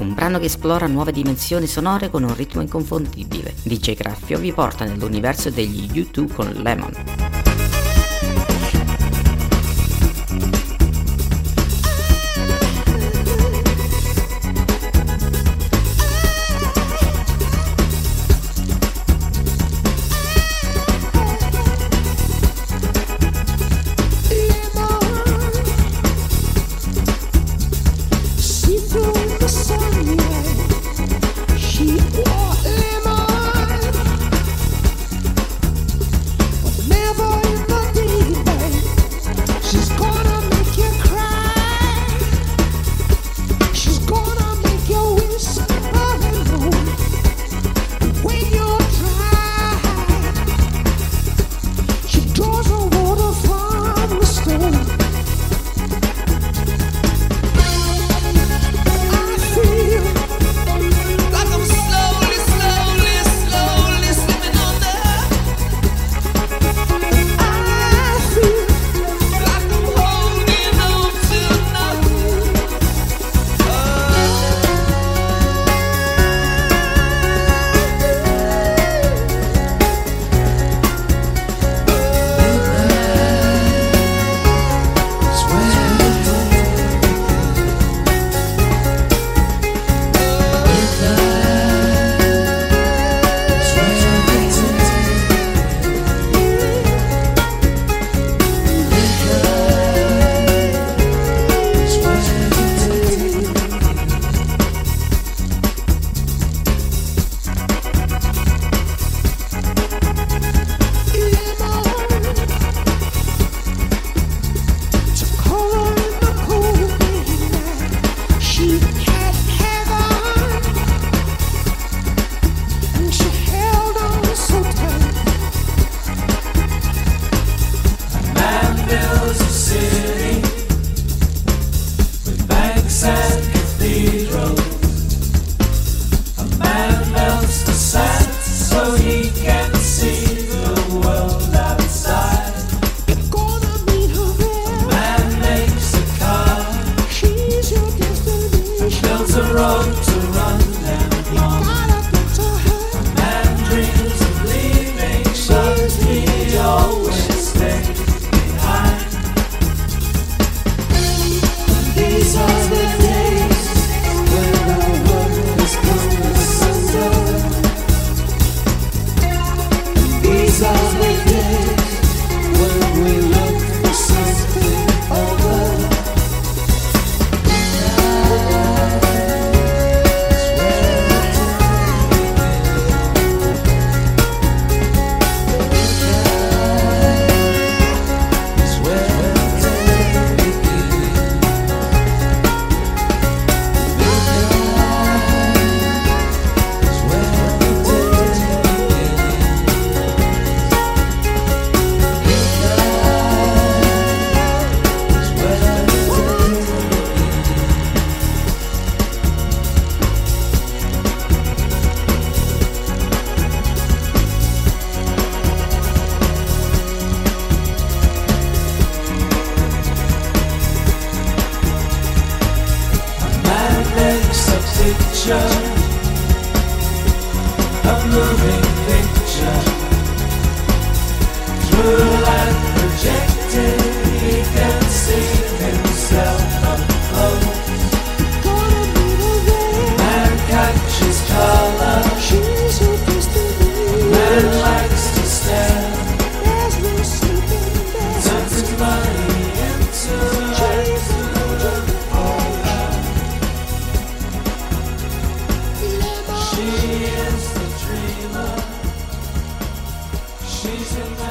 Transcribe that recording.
Un brano che esplora nuove dimensioni sonore con un ritmo inconfondibile. DJ Graffio vi porta nell'universo degli U2 con Lemon.